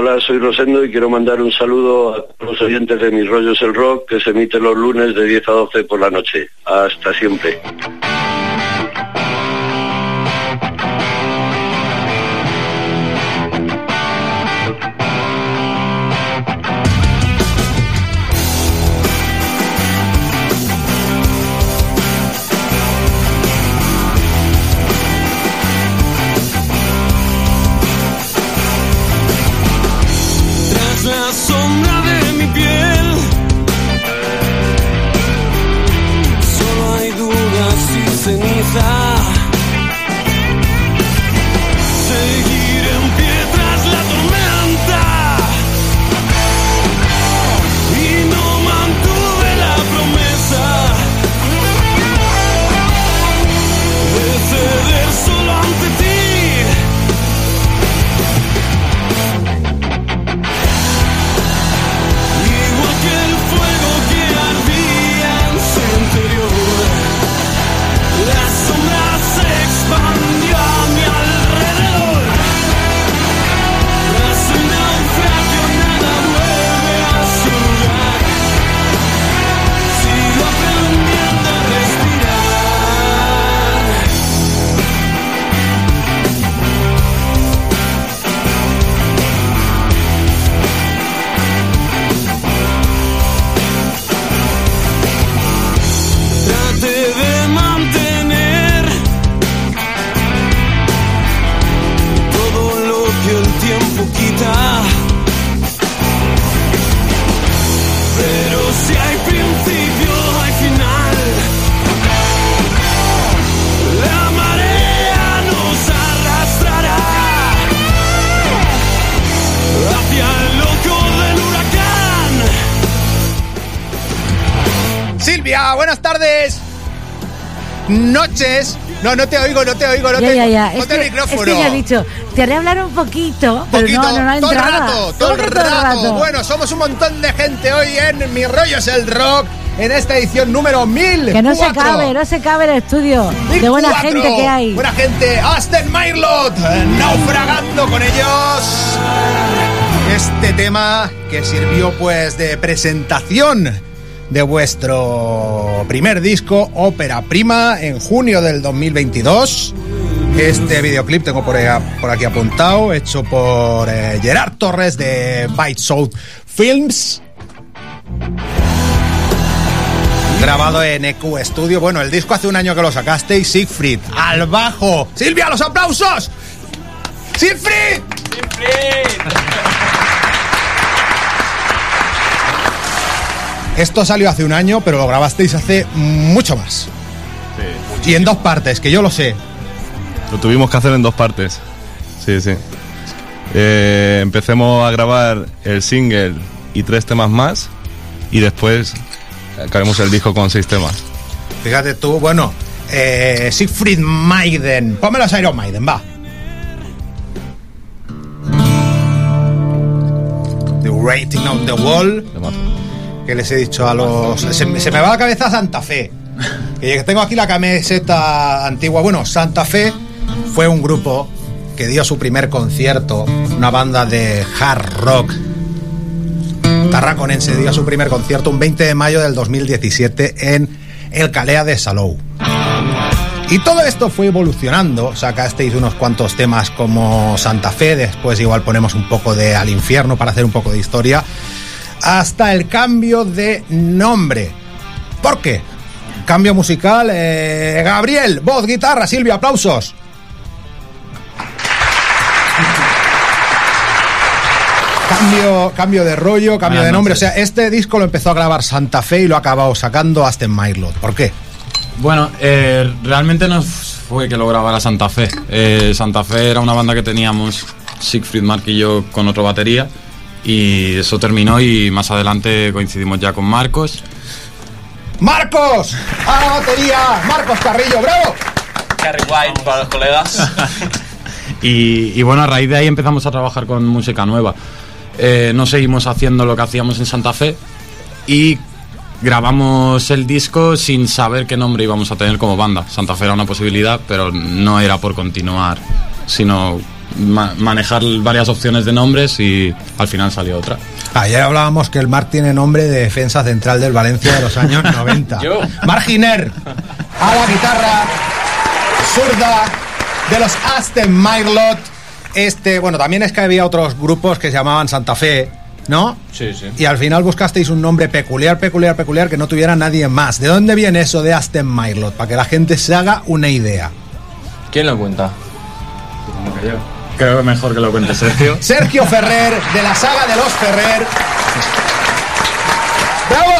Hola, soy Rosendo y quiero mandar un saludo a los oyentes de Mis Rollos el Rock que se emite los lunes de 10 a 12 por la noche. Hasta siempre. Noches. No, no te oigo, no te oigo, no ya, te ya, ya. No es te que, micrófono. Es que ya ha dicho, te haré hablar un poquito, pero Poquito, no, no, no todo el rato, todo el ¿Cómo que rato. Bueno, somos un montón de gente hoy en Mi Rollo es el Rock, en esta edición número 1000. Que no se cabe, no se cabe el estudio. De buena gente que hay. Buena gente, Aston Mirlot, eh, naufragando con ellos. Este tema que sirvió pues de presentación de vuestro primer disco, Ópera Prima, en junio del 2022. Este videoclip tengo por, aquí apuntado, hecho por eh, Gerard Torres de Bite South Films. Grabado en EQ Studio. Bueno, el disco hace un año que lo sacasteis. Siegfried, al bajo. Silvia, los aplausos. Siegfried. Siegfried. Esto salió hace un año, pero lo grabasteis hace mucho más. Sí. Y en dos partes, que yo lo sé. Lo tuvimos que hacer en dos partes. Sí, sí. Eh, empecemos a grabar el single y tres temas más. Y después acabemos el disco con seis temas. Fíjate tú, bueno, eh, Siegfried Maiden. Ponme los Iron Maiden, va. The Rating on the Wall. Que les he dicho a los. Se, me va la cabeza Santa Fe. Que tengo aquí la camiseta antigua. Bueno, Santa Fe fue un grupo que dio su primer concierto, una banda de hard rock tarraconense, dio su primer concierto un 20 de mayo del 2017 en el Calea de Salou. Y todo esto fue evolucionando, sacasteis unos cuantos temas como Santa Fe, después igual ponemos un poco de Al Infierno para hacer un poco de historia, hasta el cambio de nombre. ¿Por qué? Cambio musical, eh, Gabriel, voz, guitarra, Silvia, aplausos. Cambio, cambio de rollo, cambio Buenas de nombre. noches. O sea, este disco lo empezó a grabar Santa Fe y lo ha acabado sacando Aston Mylot. ¿Por qué? Bueno, eh, realmente no fue que lo grabara Santa Fe. Eh, Santa Fe era una banda que teníamos, Siegfried, Mark y yo, con otro batería. Y eso terminó y más adelante coincidimos ya con Marcos. ¡Marcos! ¡A la batería! ¡Marcos Carrillo, bravo! Carry White para los colegas. Y, y bueno, a raíz de ahí empezamos a trabajar con música nueva. Eh, no seguimos haciendo lo que hacíamos en Santa Fe y grabamos el disco sin saber qué nombre íbamos a tener como banda. Santa Fe era una posibilidad, pero no era por continuar, sino ma- manejar varias opciones de nombres y al final salió otra. Ayer hablábamos que el Marc tiene nombre de defensa central del Valencia de los años 90. Yo. Marginer, a la guitarra, zurda, de los Aston Marlot. Este, bueno, también es que había otros grupos que se llamaban Santa Fe, ¿no? Sí, sí. Y al final buscasteis un nombre peculiar, peculiar, peculiar que no tuviera nadie más. ¿De dónde viene eso de Aston Marlot? Para que la gente se haga una idea. ¿Quién lo cuenta? Creo que mejor que lo cuente Sergio. Sergio Ferrer, de la saga de los Ferrer. ¡Bravo!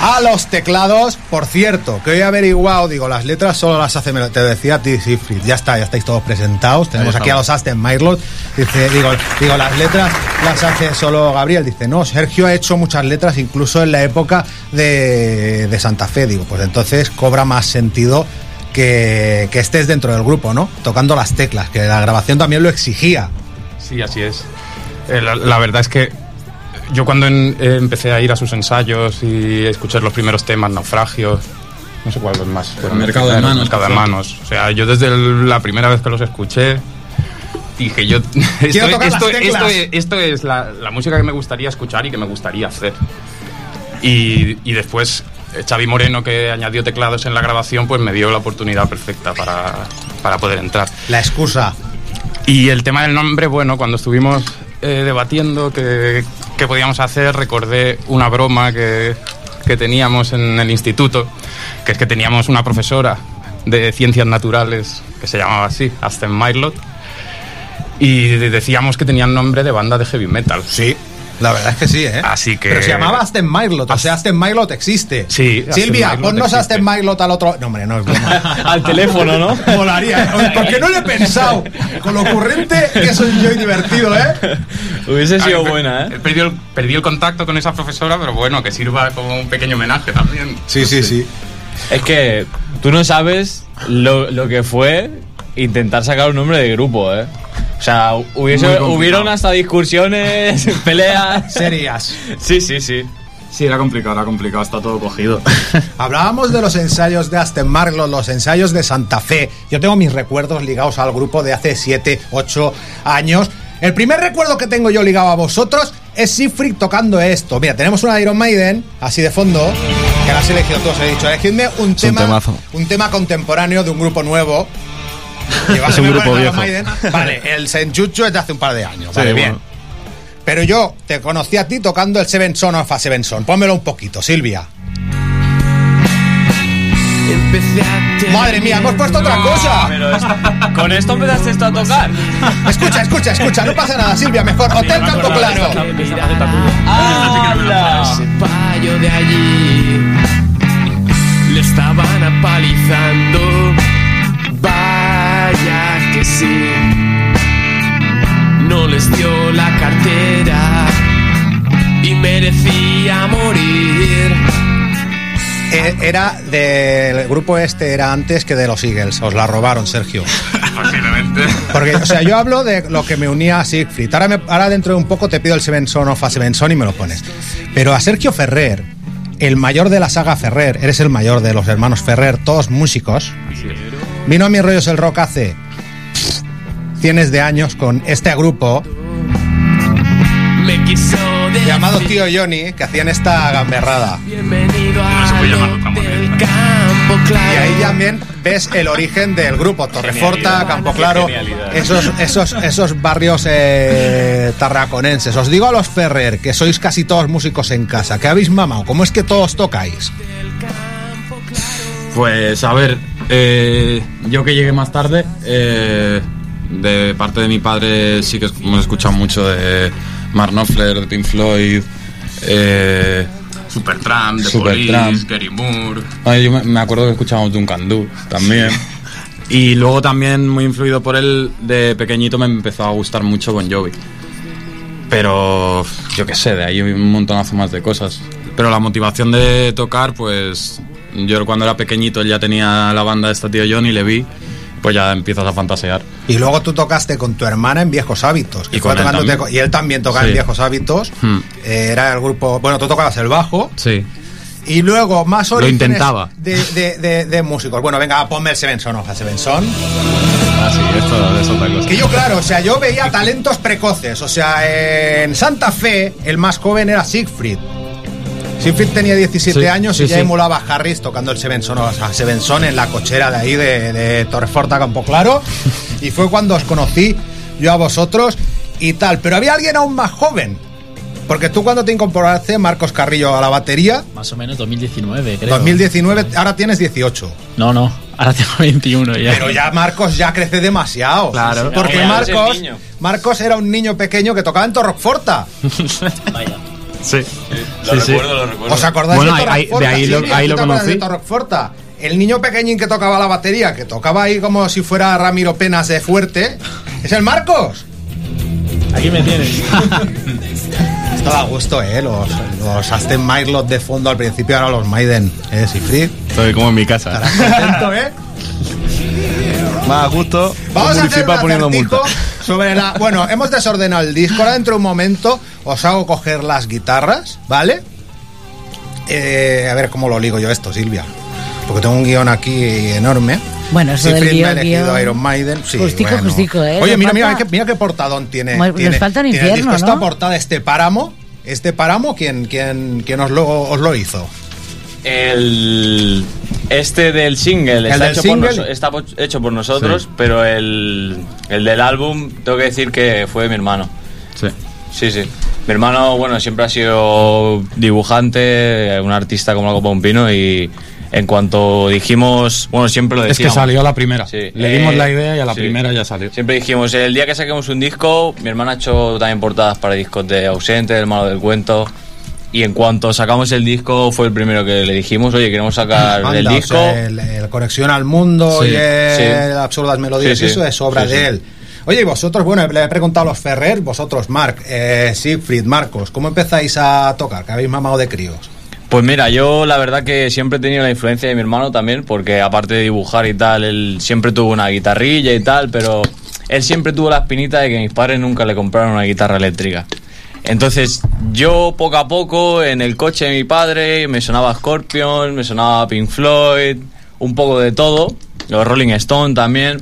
A los teclados, por cierto, que hoy he averiguado, digo, las letras solo las hace, te decía a ti, Siegfried, ya está, ya estáis todos presentados, tenemos aquí a los Aston Marlot, dice, digo, digo, las letras las hace solo Gabriel, dice, no, Sergio ha hecho muchas letras incluso en la época de, de Santa Fe, digo, pues entonces cobra más sentido que, que estés dentro del grupo, ¿no? Tocando las teclas, que la grabación también lo exigía. Sí, así es. Eh, la, la verdad es que yo cuando en- eh, empecé a ir a sus ensayos y escuchar los primeros temas, naufragios, no sé cuál es más. los Mercado de Manos, Mercado de manos. O sea, yo desde el- la primera vez que los escuché dije yo esto, tocar las esto- teclas. esto es, esto es la, la música que me gustaría escuchar y que me gustaría hacer. Y, y después Xavi Moreno, que añadió teclados en la grabación, pues me dio la oportunidad perfecta para, para poder entrar. La excusa. Y el tema del nombre, bueno, cuando estuvimos eh, debatiendo qué, qué podíamos hacer, recordé una broma que, que teníamos en el instituto, que es que teníamos una profesora de ciencias naturales que se llamaba así, Aston Marlot, y decíamos que tenían nombre de banda de heavy metal. Sí, la verdad es que sí, ¿eh? Así que- Pero se llamaba Aston Marlot, o sea, Aston Marlot existe. Sí, Aston Silvia, Marlot ponnos existe. Aston Marlot al otro. No, hombre, no es broma. Al teléfono, ¿no? Molaría, ¿eh? Oye, ¿Por qué no lo he pensado? Con lo ocurrente que soy yo y divertido, ¿eh? Hubiese sido Ah, buena, ¿eh? He perdido, el- perdí el contacto con esa profesora, pero bueno, que sirva como un pequeño homenaje también. Sí, sí, sí. Es que tú no sabes lo, lo que fue intentar sacar un nombre de grupo, ¿eh? O sea, hubiese, hubieron hasta discusiones, peleas. Serias. Sí, sí, sí. Sí, era complicado, era complicado, está todo cogido. Hablábamos de los ensayos de Aston Marlot, los ensayos de Santa Fe. Yo tengo mis recuerdos ligados al grupo de hace 7, 8 años. El primer recuerdo que tengo yo ligado a vosotros es Siegfried tocando esto. Mira, tenemos una de Iron Maiden, así de fondo, que la has elegido tú, os he dicho. Elegidme un Es un tema, temazo. un tema contemporáneo de un grupo nuevo. Llevas un grupo viejo. Maiden. Vale, el Senchucho es de hace un par de años. Sí, vale, bueno. bien. Pero yo te conocí a ti tocando el Seven Son of a Seven Son. Pónmelo un poquito, Silvia. Madre mía, hemos puesto otra cosa. Pero es- con esto empezaste esto a tocar. Escucha, escucha, escucha, no pasa nada, Silvia, mejor. Hotel Campo Claro. Payo de allí le estaban apalizando. Vaya que sí, no les dio la cartera y merecía morir. Eh, Era del grupo este, era antes que de los Eagles. Os la robaron, Sergio. Posiblemente. Porque, o sea, yo hablo de lo que me unía a Siegfried. Ahora, me- ahora dentro de un poco te pido el Seven Son of a Seven Son y me lo pones. Pero a Sergio Ferrer, el mayor de la saga Ferrer, eres el mayor de los hermanos Ferrer, todos músicos. Vino a mis rollos el rock hace cientos de años con este grupo llamado Tío Johnny, que hacían esta gamberrada. bienvenido se a puede. Y ahí también ves el origen del grupo, Torreforta. Campo Claro, esos, esos, esos barrios eh, tarraconenses. Os digo a los Ferrer, que sois casi todos músicos en casa, que habéis mamado, ¿cómo es que todos tocáis? Pues a ver, eh, yo que llegué más tarde, eh, de parte de mi padre sí que hemos escuchado mucho de Mark Knopfler, de Pink Floyd, eh, Supertramp, de Supertramp. Police, Gary Moore. Yo me, me acuerdo que escuchábamos Duncan Du también. y luego también, muy influido por él, de pequeñito me empezó a gustar mucho Bon Jovi. Pero yo qué sé, de ahí un montonazo más de cosas. Pero la motivación de tocar, pues yo cuando era pequeñito él ya tenía la banda de este tío Johnny, le vi, pues ya empiezas a fantasear. Y luego tú tocaste con tu hermana en Viejos Hábitos. que Y con él también. y él también tocaba en Sí. Viejos Hábitos. Hmm. Eh, era el grupo. Bueno, tú tocabas el bajo. Sí. Y luego más Lo intentaba. De, de, de- de músicos. Bueno, venga, ponme el Seven Son of a Seven Son. Ah, sí, esto es otra cosa. Que yo, claro, o sea, yo veía talentos precoces. O sea, en Santa Fe, el más joven era Siegfried. Siegfried tenía 17 Sí, años sí, y ya sí. emulaba a Harris tocando el Sevenson, o sea, Sevenson en la cochera de ahí de, de Torreforta Campo Claro. Y fue cuando os conocí yo a vosotros y tal. Pero había alguien aún más joven. Porque tú cuando te incorporaste, Marcos Carrillo, a la batería, Más o menos 2019, creo. 2019, ahora tienes 18. No, no, ahora tengo 21 ya. Pero ya Marcos ya crece demasiado. Claro. Porque Marcos. Marcos era un niño pequeño que tocaba en Torroforta. Vaya. Sí. Lo Sí, sí. recuerdo, lo recuerdo. ¿Os acordáis Bueno, de ahí- de ahí lo- ahí ¿tú lo conocí. El niño pequeñín que tocaba la batería, que tocaba ahí como si fuera Ramiro Penas de fuerte, es el Marcos. Aquí me tienes. Esto da gusto, ¿eh? Los, los Aston Martin de fondo al principio, ahora los Maiden, ¿eh? Sifrid. Estoy como en mi casa. Estarás contento, ¿eh? Más a gusto, Vamos a hacer un poniendo multa. Sobre la... Bueno, hemos desordenado el disco. Ahora dentro de un momento os hago coger las guitarras, ¿vale? Eh, a ver cómo lo ligo yo esto, Silvia. Porque tengo un guion aquí enorme. Bueno, eso del me ha elegido guion. Iron Maiden. Sí, Justico, bueno. justico, ¿eh? Oye, mira, mira, qué, mira qué portadón tiene. Nos tiene, falta tiene el infierno, disco. ¿no? Esta portada, este páramo, este páramo, ¿quién, quién, quién os, lo, os lo hizo? El este del single, ¿El está, del hecho, single? Por está hecho por nosotros, pero el, el del álbum tengo que decir que fue de mi hermano. Sí. Sí, sí. Mi hermano, bueno, siempre ha sido dibujante, un artista como la copa de un pino y en cuanto dijimos, bueno, siempre lo Es que decíamos. salió a la primera. Sí. Le dimos Eh, la idea y a la sí. primera ya salió. Siempre dijimos, el día que saquemos un disco, mi hermana ha hecho también portadas para discos de Ausente, del Malo del Cuento. Y en cuanto sacamos el disco, fue el primero que le dijimos, oye, queremos sacar Anda, el o disco. sea, el, el Conexión al Mundo Sí, y el sí. Absurdas Melodías, Sí, eso es obra de él. Oye, y vosotros, bueno, le he preguntado a los Ferrer, vosotros, Marc, eh, Siegfried, Marcos, ¿cómo empezáis a tocar? Que habéis mamado de críos. Pues mira, yo la verdad que siempre he tenido la influencia de mi hermano también, porque aparte de dibujar y tal, él siempre tuvo una guitarrilla y tal, pero él siempre tuvo la espinita de que mis padres nunca le compraron una guitarra eléctrica. Entonces yo poco a poco en el coche de mi padre me sonaba Scorpion, me sonaba Pink Floyd, un poco de todo, los Rolling Stone también.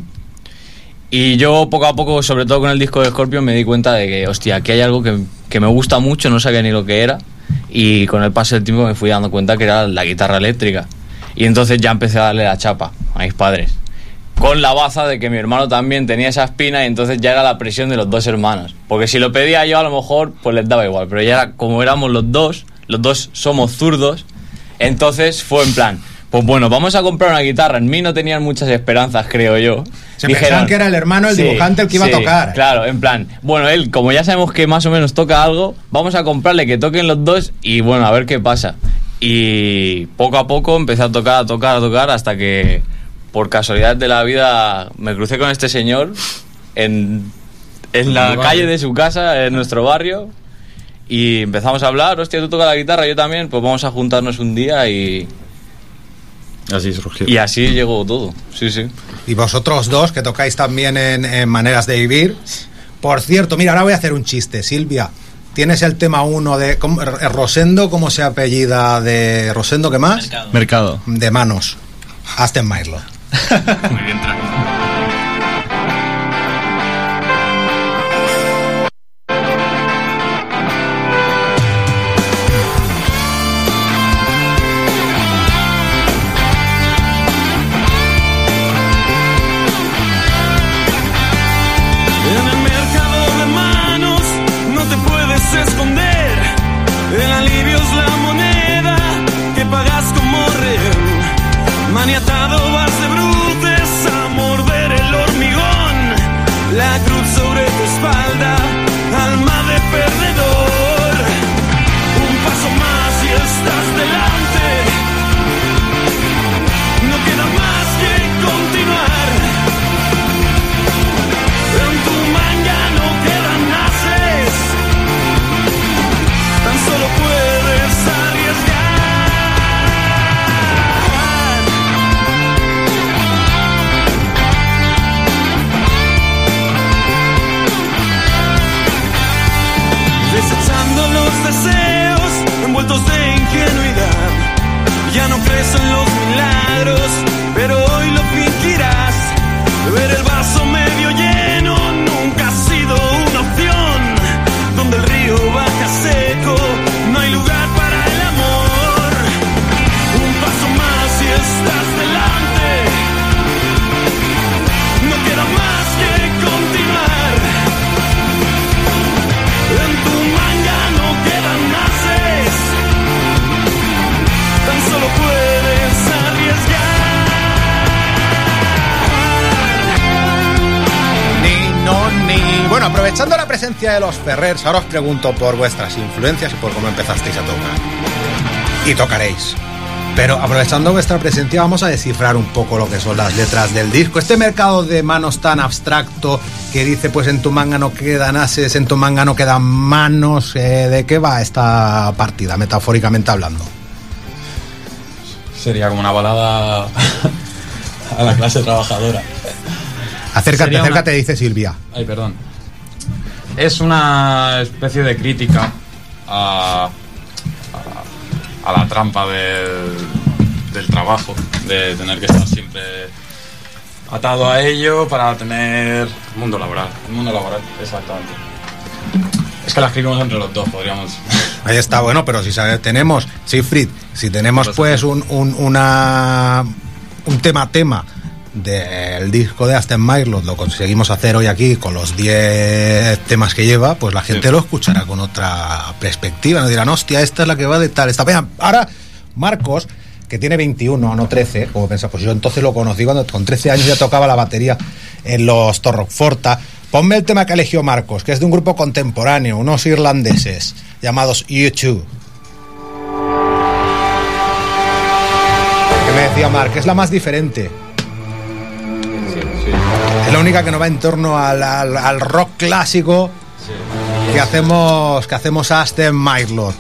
Y yo poco a poco, sobre todo con el disco de Scorpion, me di cuenta de que, hostia, aquí hay algo que, que me gusta mucho, no sabía ni lo que era. Y con el paso del tiempo me fui dando cuenta que era la guitarra eléctrica. Y entonces ya empecé a darle la chapa a mis padres. Con la baza de que mi hermano también tenía esa espina y entonces ya era la presión de los dos hermanos. Porque si lo pedía yo a lo mejor pues les daba igual. Pero ya era, como éramos los dos, los dos somos zurdos, entonces fue en plan, pues bueno, vamos a comprar una guitarra. En mí no tenían muchas esperanzas, creo yo. Se pensaban que era el hermano, el dibujante, el que iba a sí, tocar. Claro, en plan, bueno, él, como ya sabemos que más o menos toca algo, vamos a comprarle que toquen los dos y bueno, a ver qué pasa. Y poco a poco empecé a tocar, a tocar, a tocar, hasta que por casualidad de la vida me crucé con este señor en, en la calle de su casa, en nuestro barrio. Y empezamos a hablar, hostia, tú tocas la guitarra, yo también, pues vamos a juntarnos un día y, Así surgió. y así llegó todo. Sí, sí. Y vosotros dos, que tocáis también en, en Maneras de Vivir. Por cierto, mira, ahora voy a hacer un chiste, Silvia. Tienes el tema uno de ¿cómo- R- Rosendo, ¿cómo se apellida de Rosendo? ¿Qué más? Mercado. De manos. Aston Martin. Muy bien, tra- de los Ferrers, ahora os pregunto por vuestras influencias y por cómo empezasteis a tocar. Y tocaréis. Pero aprovechando vuestra presencia vamos a descifrar un poco lo que son las letras del disco. Este mercado de manos tan abstracto que dice pues en tu manga no quedan ases, en tu manga no quedan manos, eh, ¿de qué va esta partida, metafóricamente hablando? Sería como una balada a la clase trabajadora. Acércate, Sería una- acércate, dice Silvia. Ay, perdón. Es una especie de crítica a, a, a la trampa del, del trabajo, de tener que estar siempre atado a ello para tener el mundo laboral. El mundo laboral, exactamente. Es que la escribimos entre los dos, podríamos. Ahí está, bueno, pero si tenemos, Siegfried, si tenemos pues un, un, una, un tema tema del disco de Aston Martin, lo conseguimos hacer hoy aquí con los 10 temas que lleva, pues la gente lo escuchará con otra perspectiva, nos dirán, hostia, esta es la que va de tal, esta. Ahora Marcos, que tiene 21, no 13, como pensa, pues yo entonces lo conocí cuando con 13 años ya tocaba la batería en los Torroforta. Ponme el tema que eligió Marcos, que es de un grupo contemporáneo, unos irlandeses llamados U2. Que me decía Marc, es la más diferente. Única que no va en torno al, al- al rock clásico que hacemos que hacemos Aston Mylord.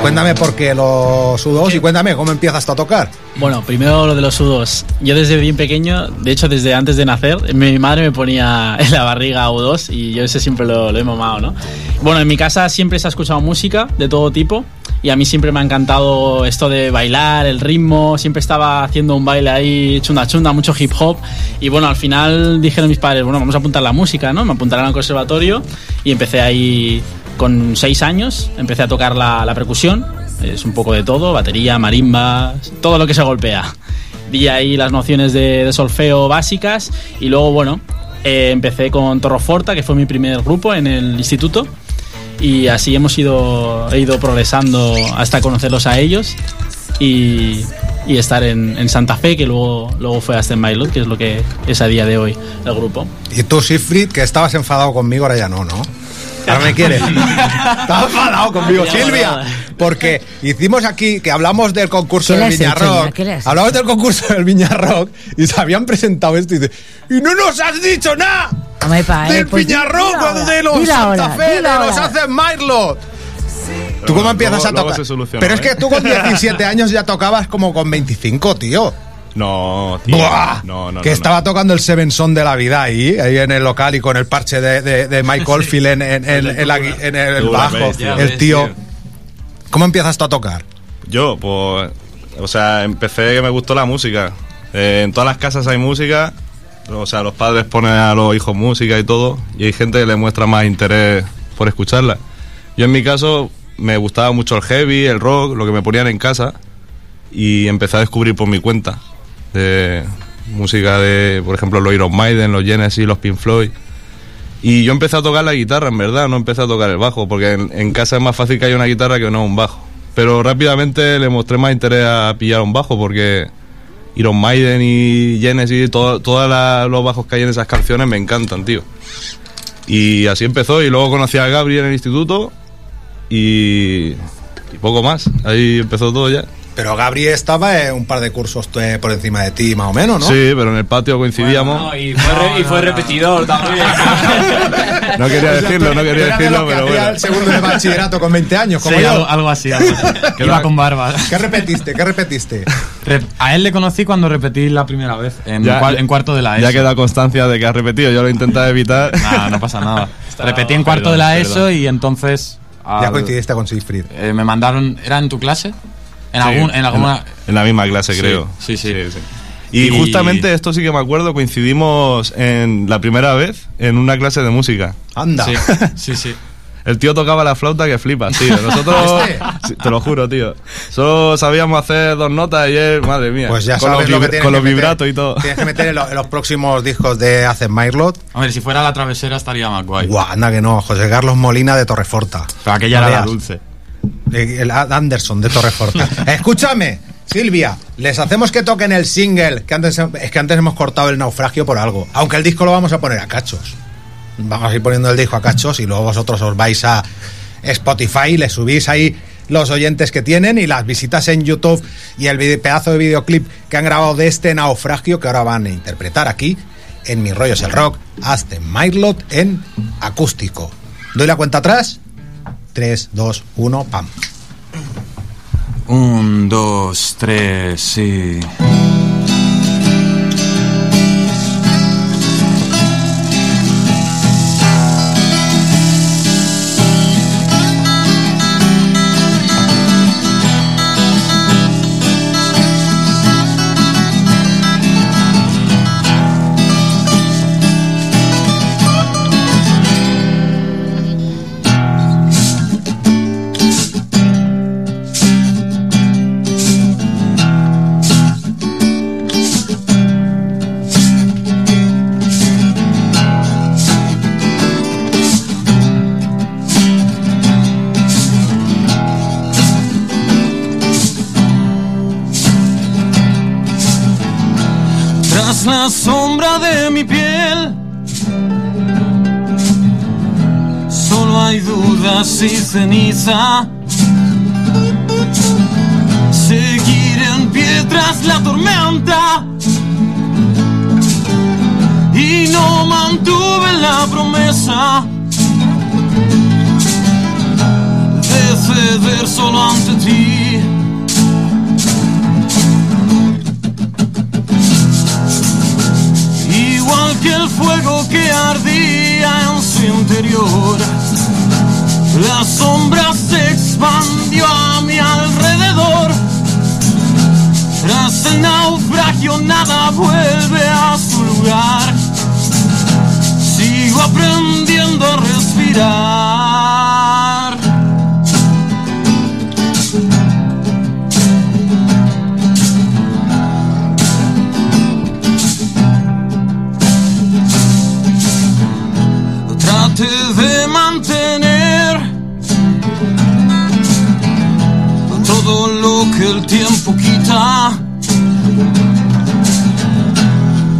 Cuéntame por qué los U2 y cuéntame cómo empiezas a tocar. Bueno, primero lo de los sudos. Yo desde bien pequeño, de hecho desde antes de nacer, mi madre me ponía en la barriga U2 y yo ese siempre lo, lo he mamado, ¿no? Bueno, en mi casa siempre se ha escuchado música de todo tipo y a mí siempre me ha encantado esto de bailar, el ritmo, siempre estaba haciendo un baile ahí chunda chunda, mucho hip hop y bueno, al final dijeron mis padres, bueno, vamos a apuntar la música, ¿no? Me apuntaron al conservatorio y empecé ahí con seis años, empecé a tocar la, percusión, es un poco de todo, batería, marimba, todo lo que se golpea. Vi ahí las nociones de, de solfeo básicas y luego, bueno, eh, empecé con Torroforta, que fue mi primer grupo en el instituto. Y así hemos ido, he ido progresando hasta conocerlos a ellos y, y estar en, en Santa Fe, que luego, luego fue hasta en Mailot, que es lo que es a día de hoy el grupo. Y tú, Siegfried, que estabas enfadado conmigo, ahora ya no, ¿no? Ahora me quieres. Estaba enfadado conmigo, Silvia. Porque hicimos aquí que hablamos del concurso ¿Qué le del has Viña hecho ya? Rock. ¿Qué le has Hablamos del concurso del Viña Rock y se habían presentado esto y dice, ¡y no nos has dicho nada! Hombre, pa, eh, del pues Rock, ahora, de los Santa ahora, Fe, de los ahora. Haces Myrlo. ¿Tú cómo empiezas luego- a tocar? se soluciona, Pero es que ¿eh? tú con 17 años ya tocabas como con 25, tío. No, tío. ¡Buah! No, no, que no, estaba tocando el Seven Son de la vida ahí, ahí en el local y con el parche de, de, de Mike Oldfield en, en- en- en la gui- en el Dura, bajo, el ves, tío. tío. ¿Cómo empiezas tú a tocar? Yo, pues, o sea, empecé que me gustó la música. Eh, en todas las casas hay música, o sea, los padres ponen a los hijos música y todo, y hay gente que le muestra más interés por escucharla. Yo en mi caso me gustaba mucho el heavy, el rock, lo que me ponían en casa, y empecé a descubrir por mi cuenta de música de, por ejemplo, los Iron Maiden, los Genesis, los Pink Floyd. Y yo empecé a tocar la guitarra, en verdad, no empecé a tocar el bajo, porque en, en casa es más fácil que haya una guitarra que no un bajo. Pero rápidamente le mostré más interés a pillar un bajo, porque Iron Maiden y Genesis, todo- todos los bajos que hay en esas canciones me encantan, tío. Y así empezó, y luego conocí a Gabriel en el instituto, y, y poco más. Ahí empezó todo ya. Pero Gabri estaba en un par de cursos eh, por encima de ti, más o menos, ¿no? Sí, pero en el patio coincidíamos. No, y fue, re- y fue repetidor también. No quería decirlo, no quería decirlo, pero bueno. el segundo de bachillerato con 20 años, como Sí, yo. algo, así. algo así. Que Iba con barba. ¿Qué repetiste? ¿Qué repetiste? A él le conocí cuando repetí la primera vez, en, Ya- cuar- en cuarto de la ESO. Ya queda constancia de que has repetido, yo lo intenté evitar. Nada, no pasa nada. repetí en cuarto Perdón, de la perdón. ESO y entonces... Ya coincidiste con Siegfried. eh, me mandaron... ¿Era en tu clase? En, Sí, algún, en alguna... en la misma clase, Sí, creo. sí, sí. Y, Y- justamente esto sí que me acuerdo, coincidimos en la primera vez en una clase de música. Anda. Sí, sí, sí. El tío tocaba la flauta que flipas, tío. Nosotros, ¿Este? Sí, te lo juro, tío. Solo sabíamos hacer dos notas y él, madre mía. Pues ya con sabes los, lo que vibra- tienes con los vibratos y todo. Tienes que meter en, lo- en los próximos discos de Hacen Myrlot. A ver, si fuera la travesera estaría más guay. Guau, anda que no, José Carlos Molina de Torreforta. Pero aquella No era la dulce. Eh, El Anderson de Torreforta. Escúchame, Silvia, les hacemos que toquen el single, que antes, es que antes hemos cortado el naufragio por algo. Aunque el disco lo vamos a poner a cachos. Vamos a ir poniendo el disco a cachos y luego vosotros os vais a Spotify y le subís ahí los oyentes que tienen y las visitas en YouTube y el pedazo de videoclip que han grabado de este naufragio que ahora van a interpretar aquí en Mis Rollos el Rock, hasta Myrlot en acústico. Doy la cuenta atrás. 3, 2, 1, pam. Un, dos, tres, sí. Dudas y ceniza. Seguir en pie tras la tormenta. Y no mantuve la promesa de ceder solo ante ti. Igual que el fuego que ardía en su interior, sombra se expandió a mi alrededor. Tras el naufragio nada vuelve a su lugar. Sigo aprendiendo a respirar. Trate de mantener que el tiempo quita.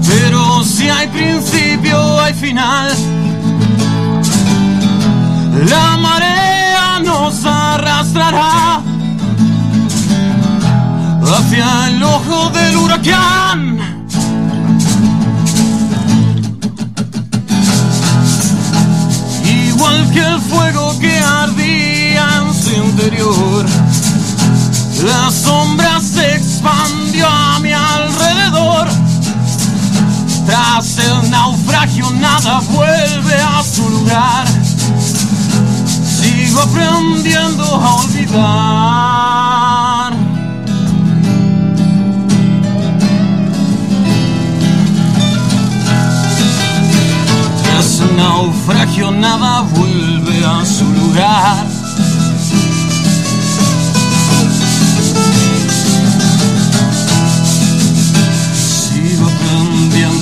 Pero si hay principio, hay final. La marea nos arrastrará hacia el ojo del huracán. Igual que el fuego que ardía en su interior, la sombra se expandió a mi alrededor. Tras el naufragio nada vuelve a su lugar. Sigo aprendiendo a olvidar. Tras el naufragio nada vuelve a su lugar.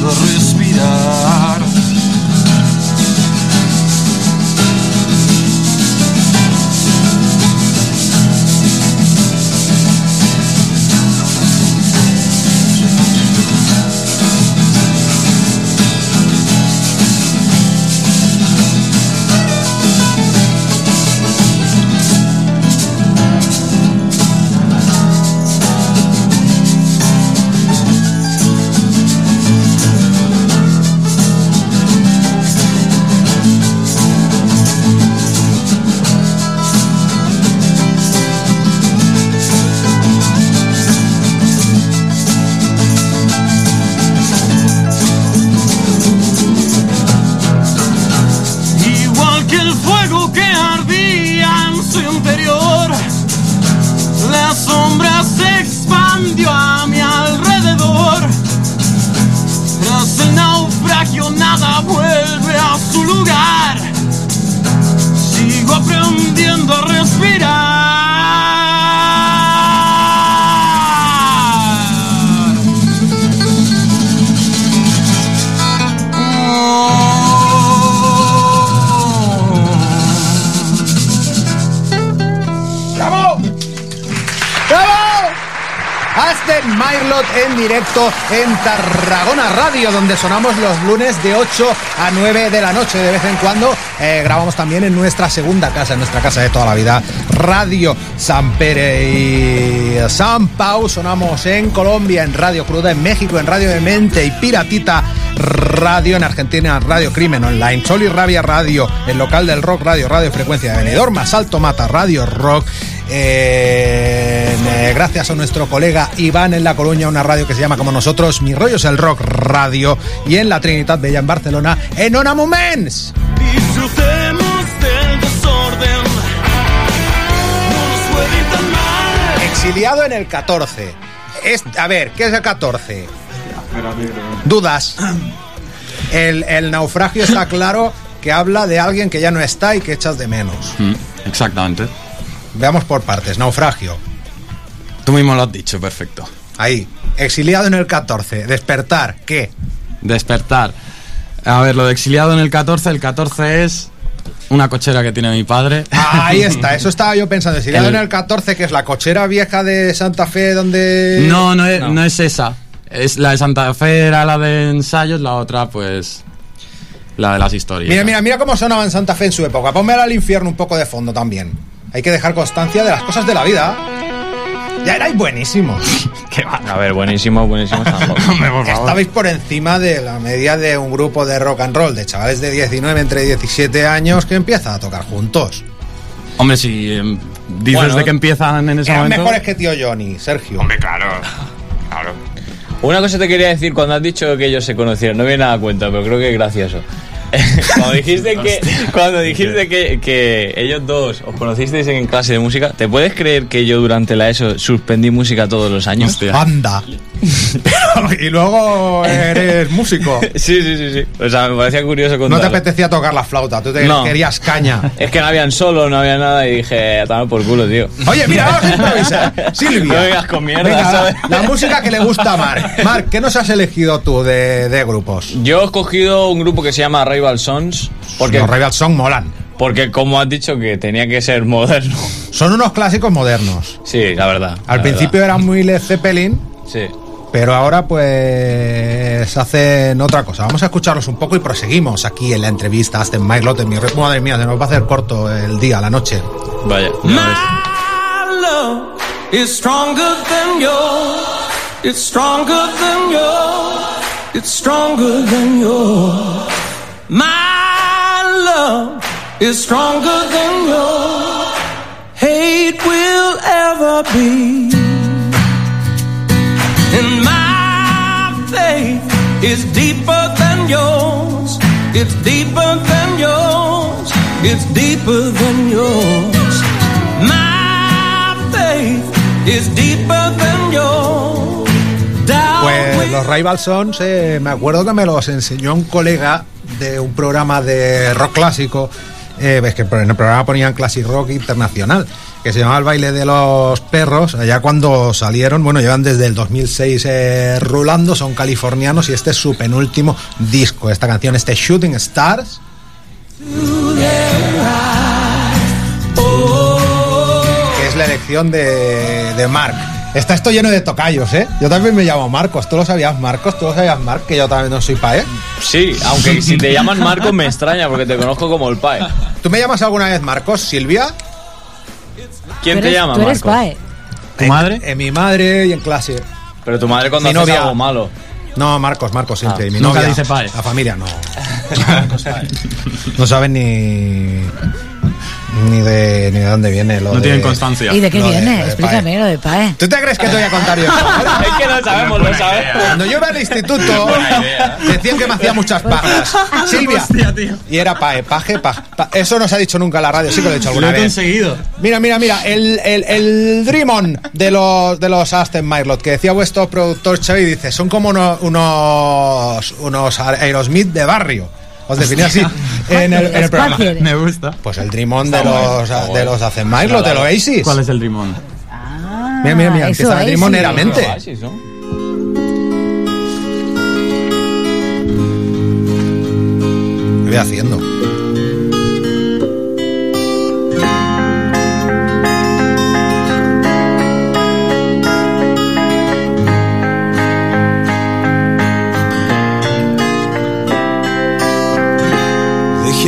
Respirar. En Tarragona Radio, donde sonamos los lunes de 8 a 9 de la noche. De vez en cuando eh, grabamos también en nuestra segunda casa, en nuestra casa de toda la vida, Radio San Pere y San Pau. Sonamos en Colombia, en Radio Cruda, en México, en Radio de Mente y Piratita Radio, en Argentina, Radio Crimen Online, Sol y Rabia Radio, el local del rock Radio, Radio Frecuencia de Benidorm, más Alto Mata Radio Rock. Eh, eh, gracias a nuestro colega Iván en La Coruña, una radio que se llama como nosotros, Mi Rollo es el Rock Radio, y en la Trinidad Bella en Barcelona, en Ona Moments. Disfrutemos del desorden. No nos puede ir tan mal. Exiliado en el 14. Es, a ver, ¿qué es el 14? Dudas. El, el naufragio está claro que habla de alguien que ya no está y que echas de menos. Mm, Exactamente. Veamos por partes. Naufragio. Tú mismo lo has dicho, perfecto. Ahí. Exiliado en el 14. Despertar. ¿Qué? Despertar. A ver, lo de exiliado en el 14, el 14 es una cochera que tiene mi padre. Ahí está. Eso estaba yo pensando. Exiliado El- en el 14, que es la cochera vieja de Santa Fe donde... No, no es, no. es esa. Es la de Santa Fe era la de ensayos, la otra pues la de las historias. Mira, mira, mira cómo sonaba en Santa Fe en su época. Ponme al infierno un poco de fondo también. Hay que dejar constancia de las cosas de la vida. Ya erais buenísimos. A ver, buenísimo, buenísimo. tampoco. Estabais por encima de la media de un grupo de rock and roll, de chavales de 19 entre 17 años que empiezan a tocar juntos. Hombre, si em, dices Bueno. de que empiezan en ese Eran momento. mejores que tío Johnny, Sergio. Hombre, claro. Claro. Una cosa te quería decir cuando has dicho que ellos se conocieron. No viene nada a cuenta, pero creo que es gracioso. cuando dijiste que cuando dijiste que, que ellos dos os conocisteis en clase de música, ¿te puedes creer que yo durante la ESO suspendí música todos los años? Hostia. Anda. y luego eres músico. Sí, sí, sí, sí. O sea, me parecía curioso No te contarlo. apetecía tocar la flauta, tú te No. querías caña. Es que no habían solo, no había nada y dije, a tomar por culo, tío. Oye, mira, vamos a improvisar. Silvia. No vengas con mierda, Venga, ¿sabes? La música que le gusta a Marc. Marc, ¿qué nos has elegido tú de, de grupos? Yo he escogido un grupo que se llama Rival Sons porque, Los Rival Song molan. porque como has dicho que tenía que ser moderno. Son unos clásicos modernos. Sí, la verdad. Al la principio eran muy Led Zeppelin, verdad. Sí. pero ahora pues hacen otra cosa. Vamos a escucharlos un poco y proseguimos aquí en la entrevista a Aston Mylot en mi re- Madre mía, se nos va a hacer corto el día, la noche. Vaya. My love is stronger than yours. It's stronger than yours. It's stronger than yours. My love is stronger than yours. Hate will ever be. And my faith is deeper than yours. It's deeper than yours. It's deeper than yours. My faith is deeper than yours. Pues los Rival Sons, eh, me acuerdo que me los enseñó un colega de un programa de rock clásico. eh, ves que en el programa ponían Classic Rock Internacional, que se llamaba El baile de los perros. Allá cuando salieron, bueno, llevan desde el 2006 eh, rulando, son californianos y este es su penúltimo disco. Esta canción, este Shooting Stars. que es la elección de, de Mark. Está esto lleno de tocayos, ¿eh? Yo también me llamo Marcos. ¿Tú lo sabías, Marcos? ¿Tú lo sabías, Marc? Que yo también no soy pae. Sí, aunque si te llaman Marcos me extraña porque te conozco como el Pae. ¿Tú me llamas alguna vez Marcos, Silvia? ¿Quién te llama Tú eres Marcos? pae. ¿Tu madre? En mi madre y en clase. Pero tu madre cuando Mi haces novia. algo malo. No, Marcos, Marcos siempre. Ah, y mi nunca novia, dice pae. La familia no. Marcos pae. No saben ni. Ni de, ni de dónde viene lo No de- tienen constancia. ¿Y de qué Lo de- viene? lo de Explícame lo de pae. ¿Tú te crees que te voy a contar yo? es que no sabemos, lo sabemos. Cuando yo iba al instituto, decían que me hacía muchas pajas. Silvia. Y era pae, paje, paje. pa- Eso no se ha dicho nunca en la radio, sí que lo he dicho Lo alguna he vez. conseguido. Mira, mira, mira, el, el, el Dream On de los, de los Aston Myrlot, que decía vuestro productor Xavi, dice, son como uno- unos, unos Aerosmith de barrio. Os definí así en el, en el programa. Me gusta. Pues el Dream On de los, de los Aston Myrlot, de los Oasis. ¿Cuál es el rimón? Ah, Mira, mira, mira, eso empieza el es, Dream On sí. eramente. Oasis, ¿no? ¿Qué voy haciendo?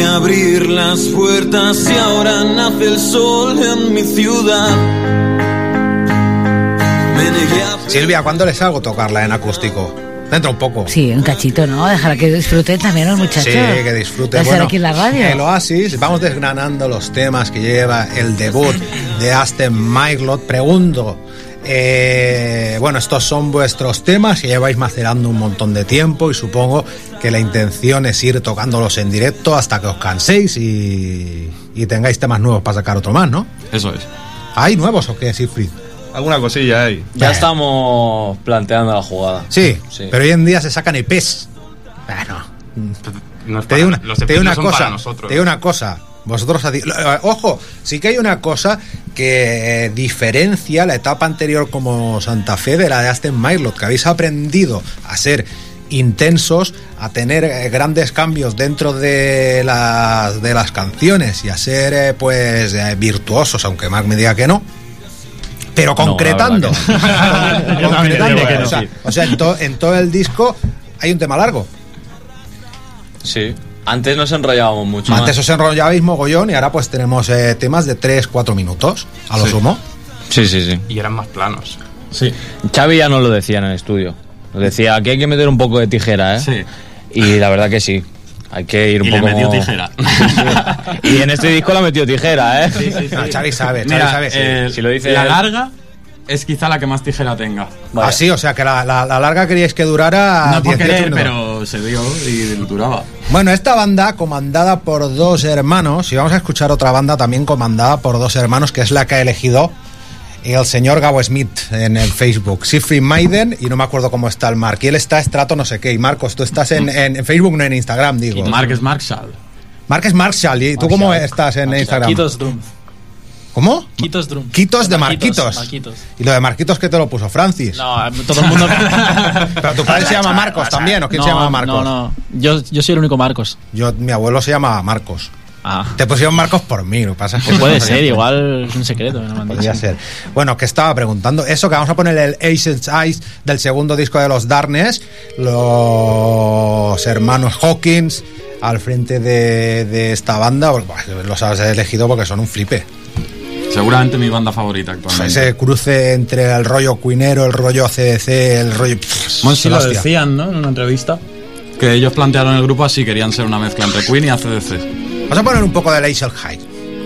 Abrir las puertas y ahora nace el sol en mi ciudad. Me negué a Silvia, ¿cuándo les hago tocarla en acústico? Dentro un poco. Sí, un cachito, ¿no? Dejar que disfruten también los muchachos. Sí, que disfrute. De estar aquí en la radio. El Oasis, vamos desgranando los temas que lleva el debut de Aston Mylot. Pregunto, eh, bueno, estos son vuestros temas que lleváis macerando un montón de tiempo y supongo que la intención es ir tocándolos en directo hasta que os canséis y, y tengáis temas nuevos para sacar otro más, ¿no? Eso es. ¿Hay nuevos o qué, Siegfried? Alguna cosilla hay. Ya estamos planteando la jugada. Sí, Sí. pero hoy en día se sacan EPs. Bueno, No te digo una, los te una son cosa. nosotros. Te digo una cosa. Vosotros, eh, ojo, sí que hay una cosa que eh, diferencia la etapa anterior como Santa Fe de la de Aston Mylot, que habéis aprendido a ser intensos, a tener eh, grandes cambios dentro de las, de las canciones y a ser eh, pues eh, virtuosos, aunque Mark me diga que no. Pero la concretando, o sea, o sea, en, to- en todo el disco hay un tema largo. Sí. Antes nos enrollábamos mucho Antes más. os enrollabais mogollón y ahora pues tenemos eh, temas de 3-4 minutos, a lo Sí. sumo. Sí, sí, sí. Y eran más planos. Sí. Xavi ya nos lo decía en el estudio. Nos decía que hay que meter un poco de tijera, ¿eh? Sí. Y la verdad que sí. Hay que ir un Y le poco. metió tijera. y en este disco la metió tijera, ¿eh? No, Xavi sabe, Xavi Mira, sabe. eh, Si lo dice la él. larga es quizá la que más tijera tenga. Vaya. Ah, sí, o sea que la, la- la larga queríais que durara no por 18 querer, minutos. pero se dio y duraba. Bueno, esta banda comandada por dos hermanos, y vamos a escuchar otra banda también comandada por dos hermanos, que es la que ha elegido el señor Gabo Smith en el Facebook. Siegfried Maiden, y no me acuerdo cómo está el Mark. Y él está estrato no sé qué. Y Marcos, tú estás en, en- en Facebook, no en Instagram, digo. Mark es Marshall. Mark es Marshall, ¿y tú cómo estás en Instagram? Quitos Drum. ¿Cómo? Quitos Drum. Quitos de Marquitos. Marquitos. ¿Y lo de Marquitos que te lo puso Francis? No, todo el mundo. Pero tu padre se llama Marcos también, ¿o quién no, se llama Marcos? No, no. Yo, yo soy el único Marcos. Yo, mi abuelo se llama Marcos. Ah. Te pusieron Marcos por mí, lo que pasa es que Pues puede no ser, igual es un secreto. no Podría ser. Bueno, que estaba preguntando. Eso que vamos a poner el Aces Eyes del segundo disco de los Darkness. Los hermanos Hawkins al frente de, de esta banda. Bueno, los has elegido porque son un flipe. Seguramente mi banda favorita actualmente. Ese cruce entre el rollo cuinero, el rollo CDC, el rollo. Sí lo decían, ¿no? En una entrevista. Que ellos plantearon el grupo así, querían ser una mezcla entre Queen y ACDC. Vamos a poner un poco de High.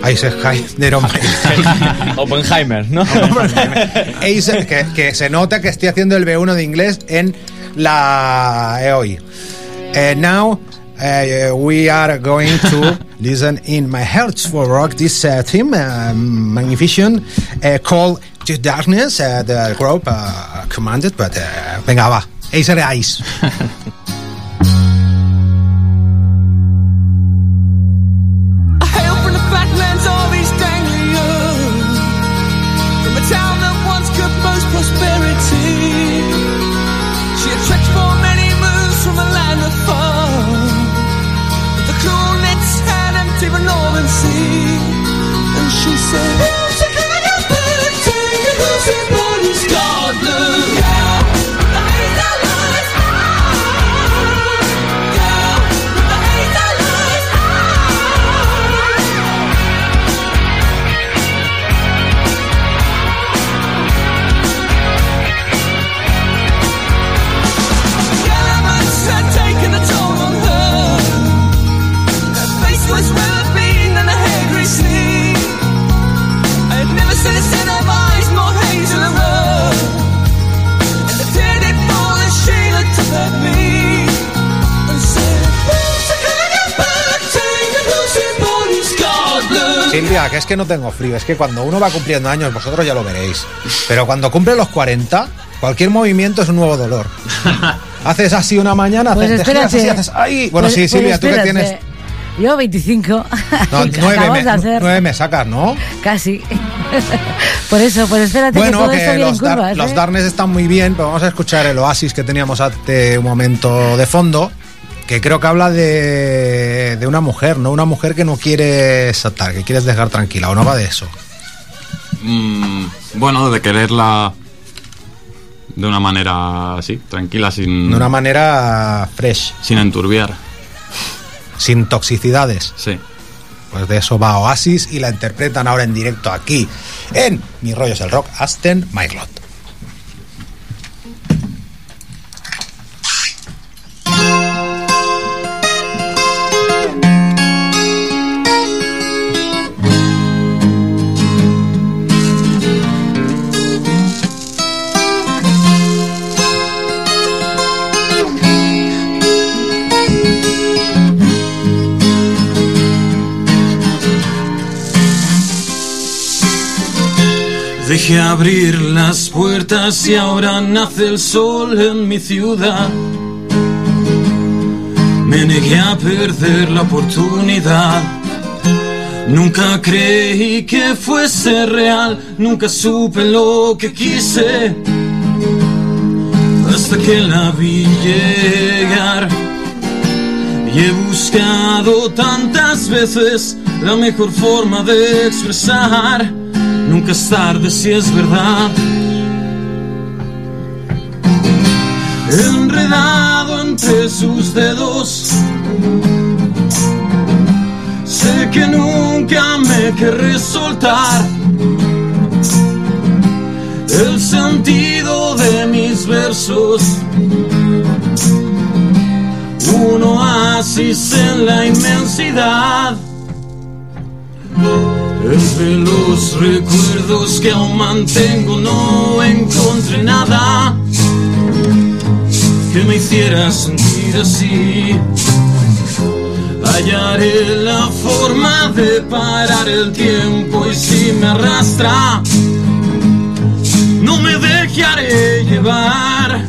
Ace High de. Oppenheimer, ¿no? Ace, que, que se nota que estoy haciendo el B1 de inglés en la EOI. Eh, now uh, we are going to listen in my hearts for rock this uh, team uh, magnificent uh, called To Darkness uh, the group uh, commanded but uh, venga va Acer que es que no tengo frío, es que cuando uno va cumpliendo años, vosotros ya lo veréis. Pero cuando cumple los 40, cualquier movimiento es un nuevo dolor. Haces así una mañana, Pues haces, espérate. así, haces. ¡Ay! Bueno, Pues- sí, pues Silvia, tú que tienes. Yo 25. No, Y nueve, acabas me, de hacer nueve me sacas, ¿no? casi. Por eso, pues espérate que Bueno, todo esto que en los, dar- curvas. los ¿eh? Darnes están muy bien, pero vamos a escuchar el oasis que teníamos hace un momento de fondo, que creo que habla de, de una mujer, ¿no? Una mujer que no quiere saltar, que quieres dejar tranquila, o no va de eso. Mm, bueno, de quererla de una manera así, tranquila, sin, De una manera fresh. sin enturbiar. sin toxicidades. Sí. Pues de eso va Oasis y la interpretan ahora en directo aquí en Mi Rollo es el Rock, Asten Mylot. Dejé abrir las puertas y ahora nace el sol en mi ciudad. Me negué a perder la oportunidad. Nunca creí que fuese real, nunca supe lo que quise. Hasta que la vi llegar. Y he buscado tantas veces la mejor forma de expresar. Nunca es tarde si es verdad. Enredado entre sus dedos. Sé que nunca me querré soltar. El sentido de mis versos. Un oasis en la inmensidad. Entre los recuerdos que aún mantengo no encontré nada que me hiciera sentir así. Hallaré la forma de parar el tiempo y si me arrastra, no me dejaré llevar.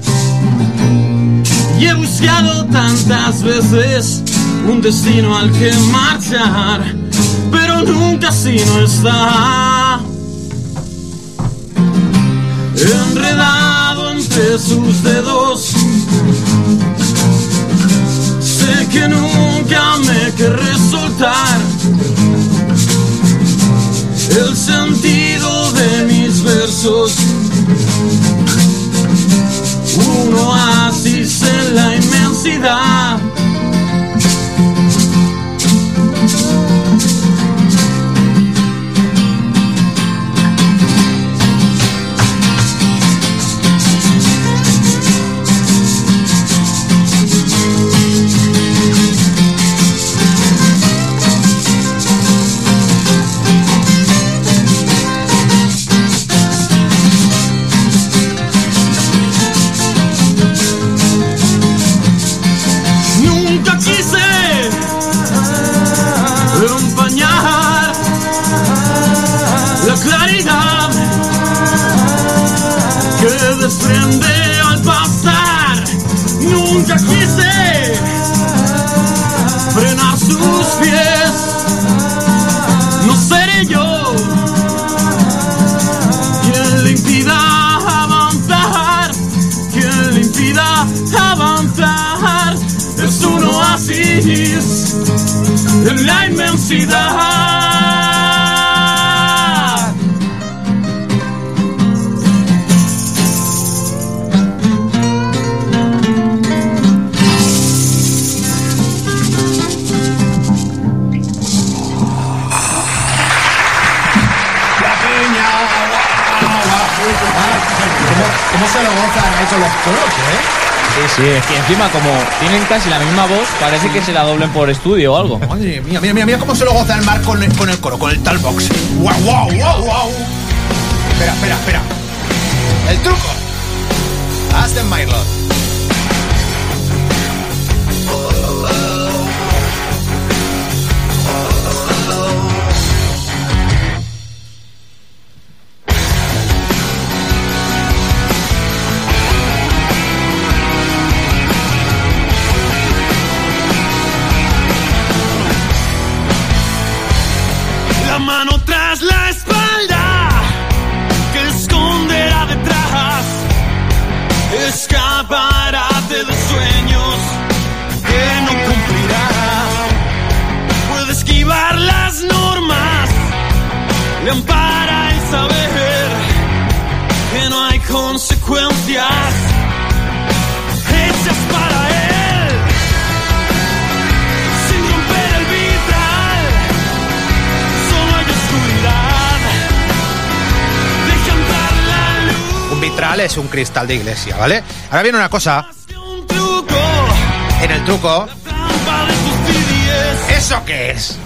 Y he buscado tantas veces un destino al que marchar nunca si no está. Enredado entre sus dedos, sé que nunca me querré soltar. El sentido de mis versos, un oasis en la inmensidad. Felicidad. ¿Cómo, cómo se lo gozan ahí con los coros, eh? Sí, sí, es encima como tienen casi la misma voz, parece que se la doblen por estudio o algo. Madre mía, mira, mira, mira cómo se lo goza el mar con el, con el coro, con el talbox. ¡Guau, guau, guau, guau! Espera, espera, espera. El truco. Aston Mylot. Un vitral es un cristal de iglesia, ¿vale? Ahora viene una cosa. En el truco. ¿Eso qué es?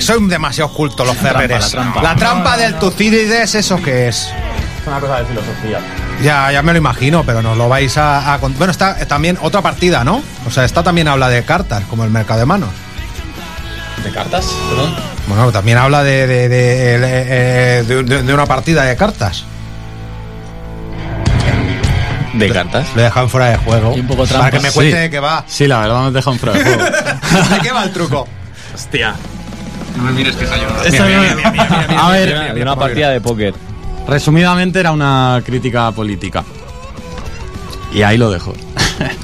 Son demasiado ocultos los cerberes. La trampa. La trampa del Tucídides, ¿eso qué es? Es una cosa de filosofía. Ya, ya me lo imagino, pero nos lo vais a, a Bueno, está eh, también otra partida, ¿no? O sea, esta también habla de cartas, como el mercado de manos. ¿De cartas? Perdón. Bueno, también habla de, de, de, eh, de- de- de una partida de cartas. ¿De cartas? Lo he dejado fuera de juego. Y un poco Para que me cuente Sí. de qué va. Sí, la verdad nos deja un fuera de juego. ¿De qué va el truco? Hostia. No me mires que esa yo. A ver, De una partida de póker. Resumidamente era una crítica política. Y ahí lo dejo.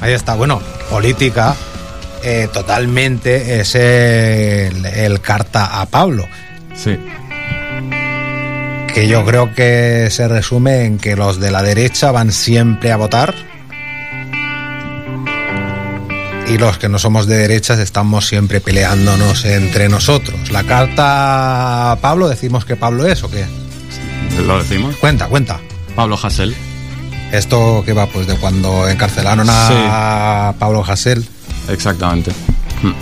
Ahí está, bueno, política eh, totalmente es el, el carta a Pablo, Sí. que yo creo que se resume en que los de la derecha van siempre a votar y los que no somos de derechas estamos siempre peleándonos entre nosotros. La carta a Pablo, decimos que Pablo es o qué? Lo decimos. Cuenta, cuenta. Pablo Hassel. Esto que va pues de cuando encarcelaron a Pablo Hasél. Exactamente. Hmm.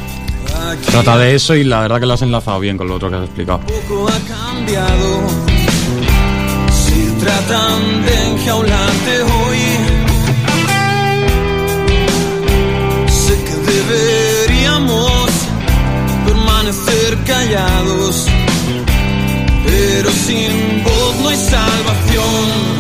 Trata de eso y la verdad que lo has enlazado bien con lo otro que has explicado. poco ha cambiado. Si tratan de enjaularte hoy, sé que deberíamos permanecer callados, pero sin salvación.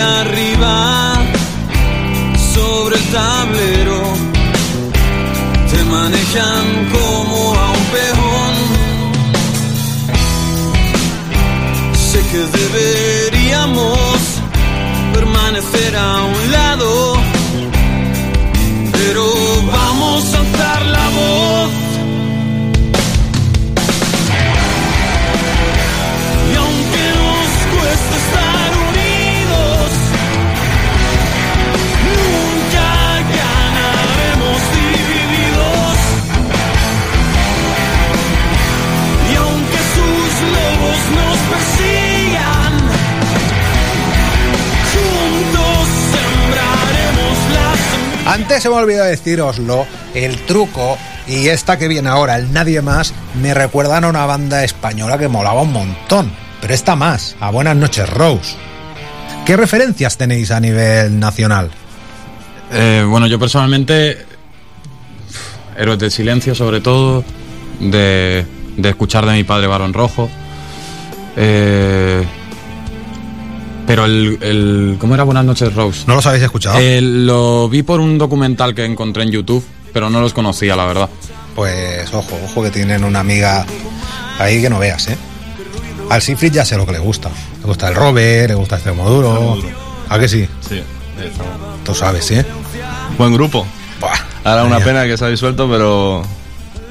Arriba, sobre el tablero, te manejan como a un peón. Sé que deberíamos permanecer a un lado, pero vamos a alzar la voz. Se me olvidó deciroslo, el truco y esta que viene ahora, el Nadie Más, me recuerdan a una banda española que molaba un montón. Pero esta más, a Buenas noches Rose. ¿Qué referencias tenéis a nivel nacional? Eh, bueno, yo personalmente, Héroes del Silencio sobre todo, de, de escuchar de mi padre Barón Rojo. Eh, pero el, el- ¿Cómo era Buenas noches Rose? ¿No los habéis escuchado? Eh, lo vi por un documental que encontré en YouTube, pero no los conocía, la verdad. Pues ojo, ojo que tienen una amiga ahí que no veas, ¿eh? Al Sifrit ya sé lo que le gusta. Le gusta el Robert, le gusta el Extremoduro. ¿A que sí? Sí. Tú sabes, ¿eh? Buen grupo. Buah, Ahora una mía. pena que se ha disuelto, pero.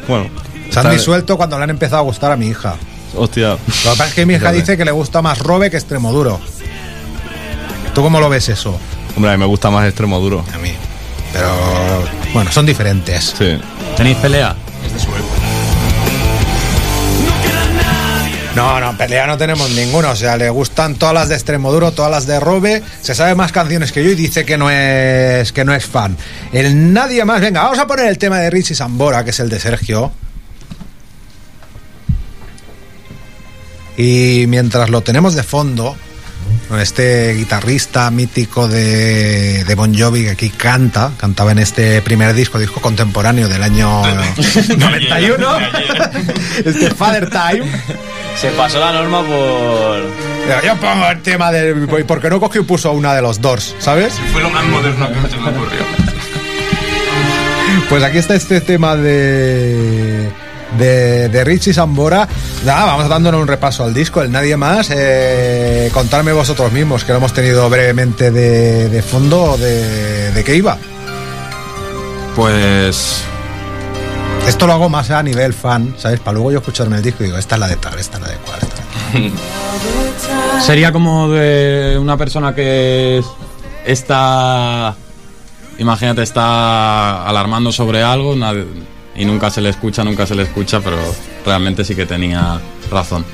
Bueno. Se han disuelto cuando le han empezado a gustar a mi hija. Hostia. Lo que pasa es que mi hija dice que le gusta más Robe que Extremoduro. ¿Tú cómo lo ves eso? Hombre, a mí me gusta más extremo duro. A mí. Pero bueno, son diferentes. Sí. ¿Tenéis pelea? No, no, pelea no tenemos ninguno. O sea, le gustan todas las de Extremoduro, todas las de Robe. Se sabe más canciones que yo y dice que no es que no es fan. El nadie más. Venga, vamos a poner el tema de Richie Sambora, que es el de Sergio. Y mientras lo tenemos de fondo, este guitarrista mítico de, de Bon Jovi que aquí canta, cantaba en este primer disco, disco contemporáneo del año 91, este Father Time. Se pasó la norma por, yo pongo el tema del. ¿Por qué no cogió y puso una de los Doors, ¿sabes? Fue lo más moderno que se me ocurrió. Pues aquí está este tema de. De, de Richie Sambora. Nada, vamos dándonos un repaso al disco. El Nadie Más. Eh, contarme vosotros mismos, que lo hemos tenido brevemente de, de fondo, de, de qué iba. Pues Esto lo hago más a nivel fan, ¿sabes? Para luego yo escucharme el disco y digo, esta es la de tal, esta es la de cual. esta es la de cual. sería como de una persona que está, imagínate, está alarmando sobre algo nadie- y nunca se le escucha, nunca se le escucha, pero realmente sí que tenía razón.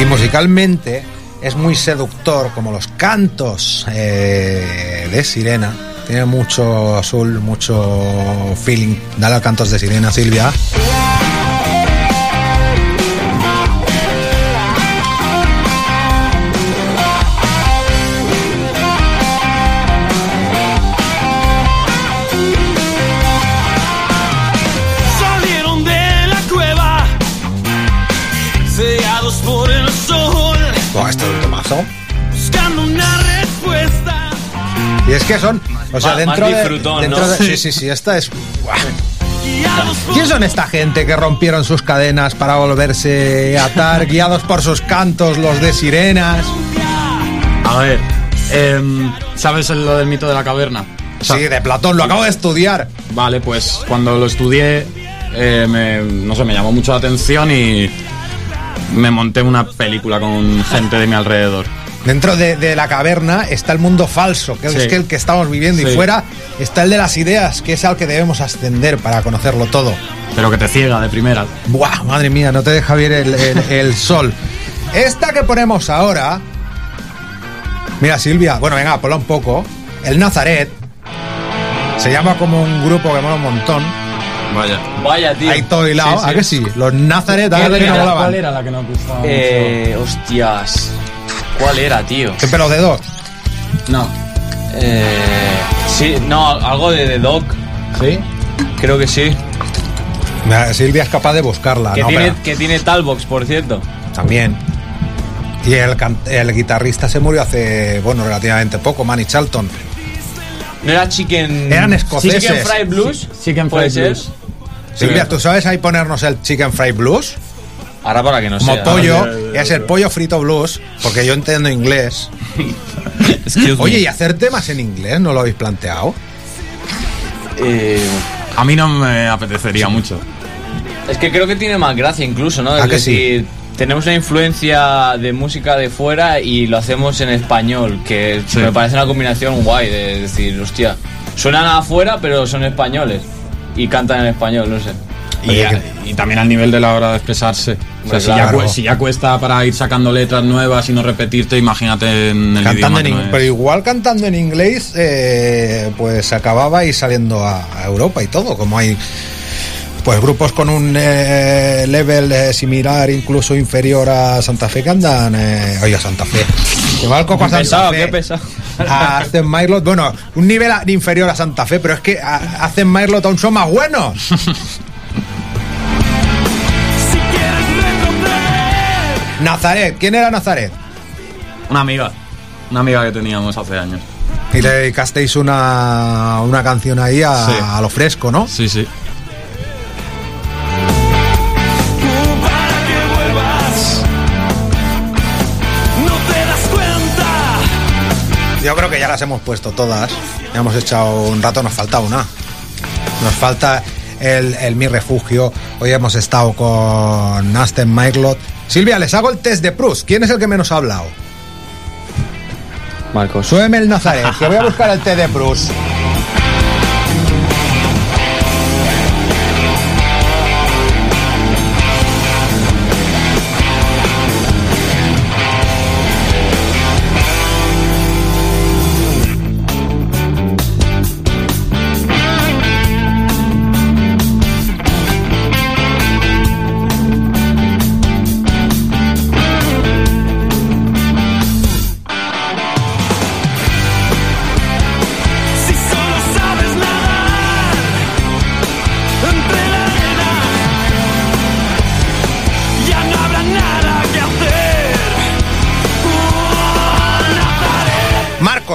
Y musicalmente es muy seductor, como los cantos eh, de Sirena. Tiene mucho azul, mucho feeling. Dale a cantos de Sirena, Silvia. Buah, esto es un tomazo. buscando una respuesta. Y es que son, o sea, dentro de, dentro ¿no? de- sí, sí, sí, esta es. buah. ¿Quién son esta gente que rompieron sus cadenas para volverse a atar, guiados por sus cantos, los de sirenas? A ver, em, ¿sabes lo del mito de la caverna? O sea, Sí, de Platón, lo acabo de estudiar. Vale, pues cuando lo estudié, eh, me, no sé, me llamó mucho la atención y me monté una película con gente de mi alrededor. Dentro de, de la caverna está el mundo falso, que Sí. es que el que estamos viviendo, y fuera está el de las ideas, que es al que debemos ascender para conocerlo todo. Pero que te ciega de primera. Buah, madre mía, no te deja ver el, el- el sol. Esta que ponemos ahora. Mira, Silvia, bueno, venga, ponla un poco. El Nazaret. Se llama como un grupo que mola un montón. Vaya. Vaya, tío. Ahí todo hilado, Sí, sí. ¿a que sí? Los Nazaret, ¿a que no molaban? ¿Cuál era la que nos gustaba Eh, hostias. ¿Cuál era, tío? Siempre los dedos. mucho? No. Eh, sí, no, algo de The Dog. ¿Sí? Creo que sí. Silvia es capaz de buscarla, que, ¿no? tiene, Pero- que tiene Talbox, por cierto. También. Y el, can- el guitarrista se murió hace, bueno, relativamente poco, Manny Charlton. ¿No era Chicken. Eran escoceses. Chicken Fried Blues? Chicken ¿Puede Fried ser? Silvia, ¿tú sabes ahí ponernos el Chicken Fried Blues? Ahora para que no Como sea. pollo, es el pollo frito blues, porque yo entiendo inglés. Excuse me. Oye, ¿y hacer temas en inglés no lo habéis planteado? Eh, A mí no me apetecería mucho. es que creo que tiene más gracia incluso, ¿no? ¿A Es que sí? decir, tenemos una influencia de música de fuera y lo hacemos en español, que Sí. me parece una combinación guay de decir, hostia, suenan afuera pero son españoles y cantan en español, no sé. Y, Oye, a- y también al nivel de la hora de expresarse. O sea, si, ya, claro. cu- si ya cuesta para ir sacando letras nuevas y no repetirte, imagínate en el Cantando idioma en que no. Pero igual cantando en inglés, eh, pues acababa y saliendo a, a Europa y todo, como hay pues grupos con un eh, level eh, similar, incluso inferior a Santa Fe que andan, eh, oye, a Santa Fe. Igual cojo a Santa pesado, Fe. qué pesado. A Hacen Myrlot, bueno, un nivel inferior a Santa Fe, pero es que hacen Myrlot aún son más buenos. Si quieres retroceder, Nazaret, ¿quién era Nazaret? Una amiga. Una amiga que teníamos hace años. Y le dedicasteis una, una canción ahí a, Sí. a lo fresco, ¿no? Sí, sí. Yo creo que ya las hemos puesto todas. Ya hemos echado un rato, nos falta una. Nos falta el, el Mi Refugio. Hoy hemos estado con Aston Myrlot. Silvia, les hago el test de Proust. ¿Quién es el que menos ha hablado? Marcos. Súbeme el Nazaret, que voy a buscar el test de Proust.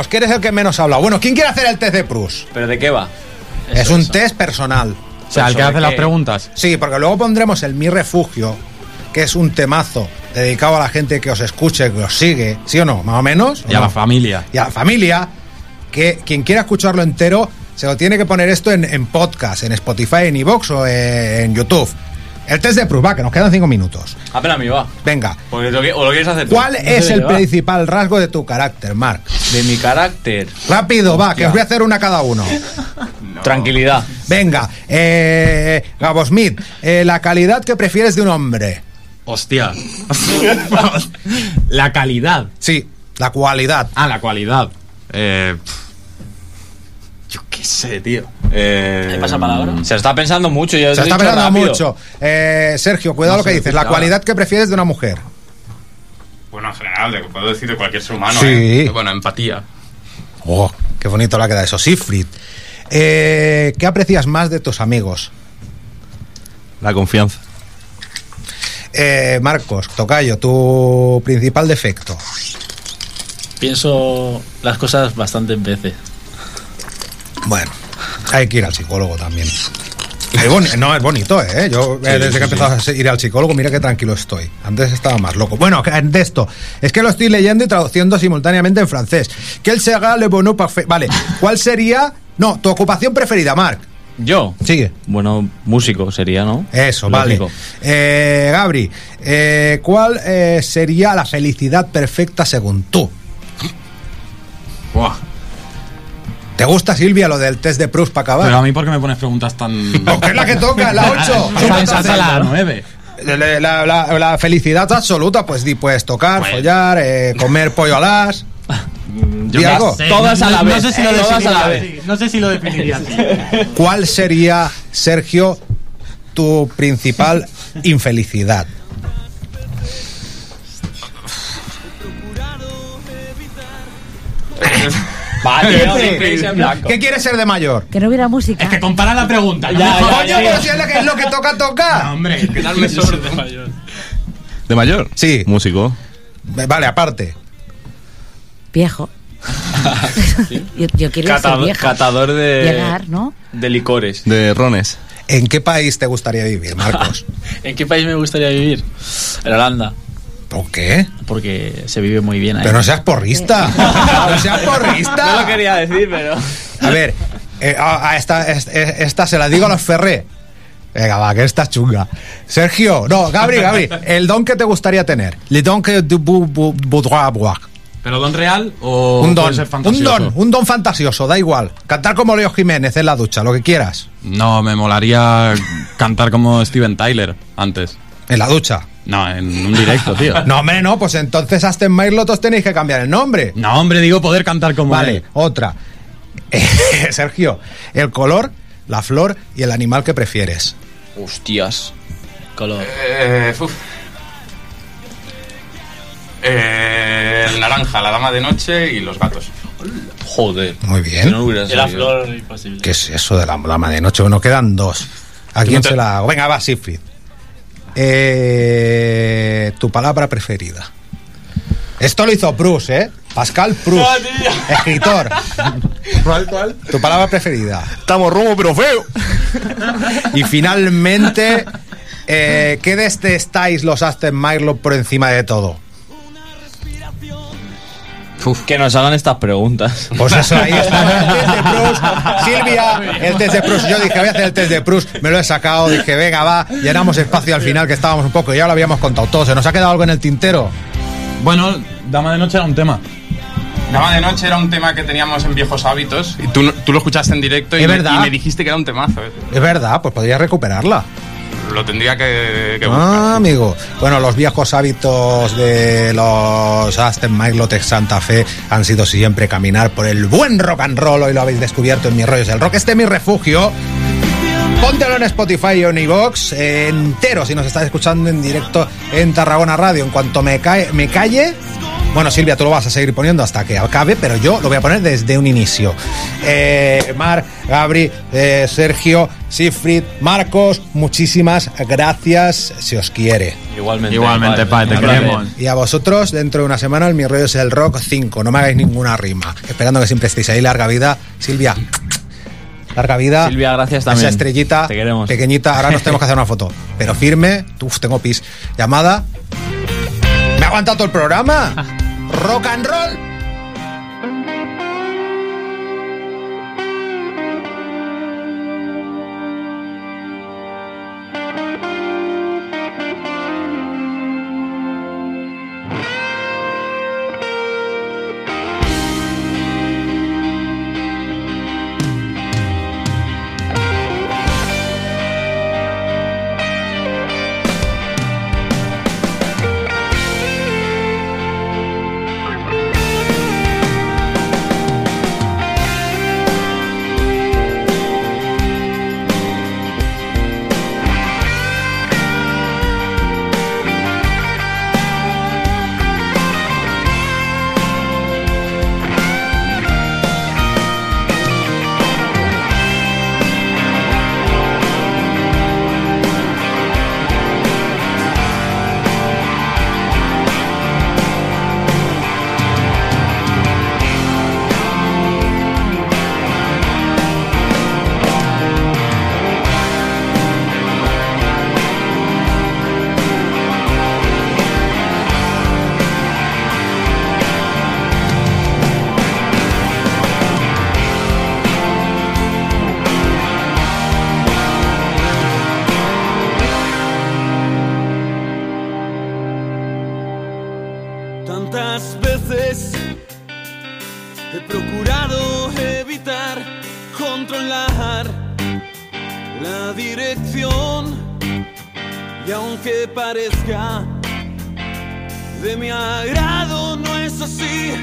Marcos, que eres el que menos habla. Bueno, ¿quién quiere hacer el test de Prus? ¿Pero de qué va? es un test personal. O sea, el que ¿Sobre hace las preguntas. Sí, porque luego pondremos el Mi Refugio, que es un temazo dedicado a la gente que os escuche, que os sigue, ¿sí o no? Más o menos. ¿o Y a no? la familia. y a la familia, que quien quiera escucharlo entero se lo tiene que poner esto en, en podcast, en Spotify, en iVoox o en YouTube. El test de Prus, va, que nos quedan cinco minutos. Apenas me va. Venga, Porque lo que- o lo quieres hacer tú. ¿cuál es el principal rasgo de tu carácter, Marc? De mi carácter. Rápido, va, que os voy a hacer una cada uno. Tranquilidad. Venga, eh, Gabo Smith, eh, la calidad que prefieres de un hombre. Hostia. la calidad. Sí, la cualidad. Ah, la cualidad. Eh. Yo sé, tío. Eh, ¿Me pasa palabra? Se está pensando mucho. Ya Se está pensando rápido. mucho. Eh, Sergio, cuidado No lo que dices. La claro. cualidad que prefieres de una mujer. Bueno, en general, de, puedo decir de cualquier ser humano. Sí. ¿eh? Bueno, empatía. Oh, qué bonito la queda eso. Siegfried. Eh, ¿Qué aprecias más de tus amigos? La confianza. Eh, Marcos, Tocayo, tu principal defecto. Pienso las cosas bastantes veces. Bueno, hay que ir al psicólogo también. Es boni- no, es bonito, ¿eh? Yo, eh, desde que he empezado a ir al psicólogo, mira qué tranquilo estoy. Antes estaba más loco. Bueno, que- de esto, es que lo estoy leyendo y traduciendo simultáneamente en francés. Quel sera le bonheur parfait? Vale, ¿cuál sería... No, tu ocupación preferida, Marc. Yo. Sigue. Bueno, músico sería, ¿no? Eso, Lógico. vale. Eh, Gabri, eh, ¿cuál eh, sería la felicidad perfecta según tú? Buah. ¿Te gusta, Silvia, lo del test de Proust para acabar? Pero a mí, ¿por qué me pones preguntas tan. Porque es la que toca, la 8. Salsa la 9. La, la- la- la felicidad absoluta, pues di, puedes tocar, follar, eh, comer pollo alas. Yo ¿Di qué algo? sé. Todas a la No vez. sé si lo eh, todas a la vez. No sé si lo definiría así. ¿Cuál sería, Sergio, tu principal infelicidad? Vale, blanco. ¿Qué quieres ser de mayor? Que no hubiera música. Es que compara la pregunta. no Ya, me ya, jodas. Coño, pero si es lo que, es lo que toca tocar. No, hombre, quedarme sordo. ¿De mayor? Sí. Músico. Vale, aparte. Viejo. yo, yo quiero ser Catador, vieja. catador de, Llegar, ¿no? de licores. De rones. ¿En qué país te gustaría vivir, Marcos? ¿En qué país me gustaría vivir? En Holanda, ¿Por qué? porque se vive muy bien ahí. Pero no seas porrista. No seas porrista. No lo quería decir, pero. A ver, eh, a, a esta, es- es- esta se la digo a los Ferré. Venga, va, que esta es chunga. Sergio, no, Gabri, Gabri, el don que te gustaría tener. Le don que tu bu- bu- voudrais avoir. ¿Pero don real o Un puede don, ser un don, un don fantasioso, da igual. Cantar como Leo Jiménez en la ducha, lo que quieras. No, me molaría cantar como Steven Tyler antes. En la ducha. No, en un directo, tío. No, hombre, no, pues entonces hasta en Mairlot os tenéis que cambiar el nombre. No, hombre, digo poder cantar como Vale, él. otra. Sergio, el color, la flor y el animal que prefieres. Hostias. Color. Eh, uf. Eh, el naranja, la dama de noche y los gatos. Joder. Muy bien. no hubiera la flor imposible. ¿Qué es eso de la dama de noche? Bueno, quedan dos. ¿A quién te- se la hago? Venga, va, Siegfried. Eh, tu palabra preferida. Esto lo hizo Proust, ¿eh? Pascal Proust, escritor. ¿Cuál, cuál? Tu palabra preferida. Estamos romo pero feo. Y finalmente, eh, ¿qué detestáis los Aston Martin por encima de todo? Que nos hagan estas preguntas. Pues eso, ahí está el test de Proust. Silvia, el test de Proust. Yo dije, voy a hacer el test de Proust. Me lo he sacado. Dije, venga, va. Llenamos espacio al final, que estábamos un poco. Ya lo habíamos contado todo. ¿Se nos ha quedado algo en el tintero? Bueno, Dama de Noche era un tema. Dama de noche era un tema que teníamos en viejos hábitos y tú, tú lo escuchaste en directo y, Es me, verdad. y me dijiste que era un temazo. Es verdad, pues podría recuperarla. Lo tendría que, que buscar. Ah, amigo. Bueno, los viejos hábitos de los Aston Tech Santa Fe han sido siempre caminar por el buen rock and roll. Hoy lo habéis descubierto en mis rollos. El rock este es mi refugio. Póntelo en Spotify o en iVoox eh, entero si nos estás escuchando en directo en Tarragona Radio. En cuanto me, cae, me calle, Bueno, Silvia, tú lo vas a seguir poniendo hasta que acabe, pero yo lo voy a poner desde un inicio. Eh, Mar, Gabri, eh, Sergio, Sifrid, Marcos, muchísimas gracias. Se os quiere. Igualmente. Igualmente, pa, te queremos. Y a vosotros, dentro de una semana, el Mi Rollo es el Rock 5. No me hagáis ninguna rima. Esperando que siempre estéis ahí. Larga vida. Silvia. Larga vida. Silvia, gracias también. Esa estrellita Te queremos. pequeñita. Ahora nos tenemos que hacer una foto. Pero firme. Uf, tengo pis. Llamada. ¿Me ha aguantado todo el programa? Rock and roll. Tantas veces. He procurado evitar controlar la dirección. Y aunque parezca de mi agrado no es así,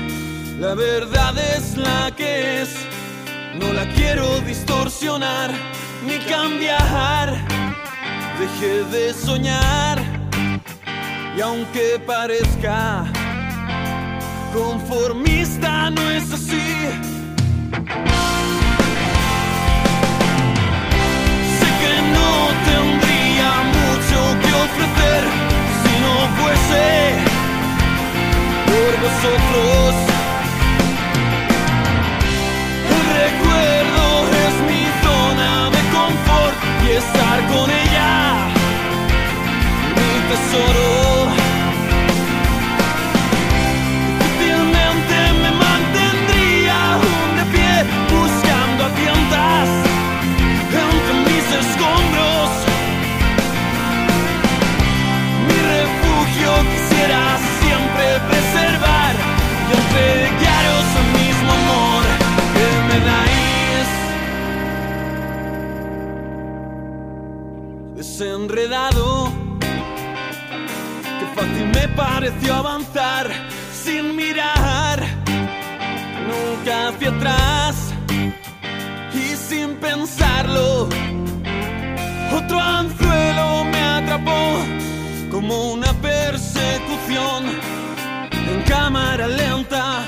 la verdad es la que es, no la quiero distorsionar ni cambiar, dejé de soñar. Y aunque parezca conformista no es así. Sé que no tendría mucho que ofrecer si no fuese por vosotros. El recuerdo es mi zona de confort y estar con ella, mi tesoro. Siempre preservar y entregaros el mismo amor que me dais. Desenredado Qué fácil me pareció avanzar sin mirar nunca hacia atrás y sin pensarlo. Otro anzuelo me atrapó como una en cámara lenta,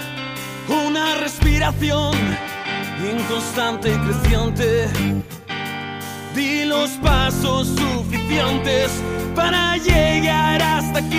una respiración inconstante y creciente. Di los pasos suficientes para llegar hasta aquí.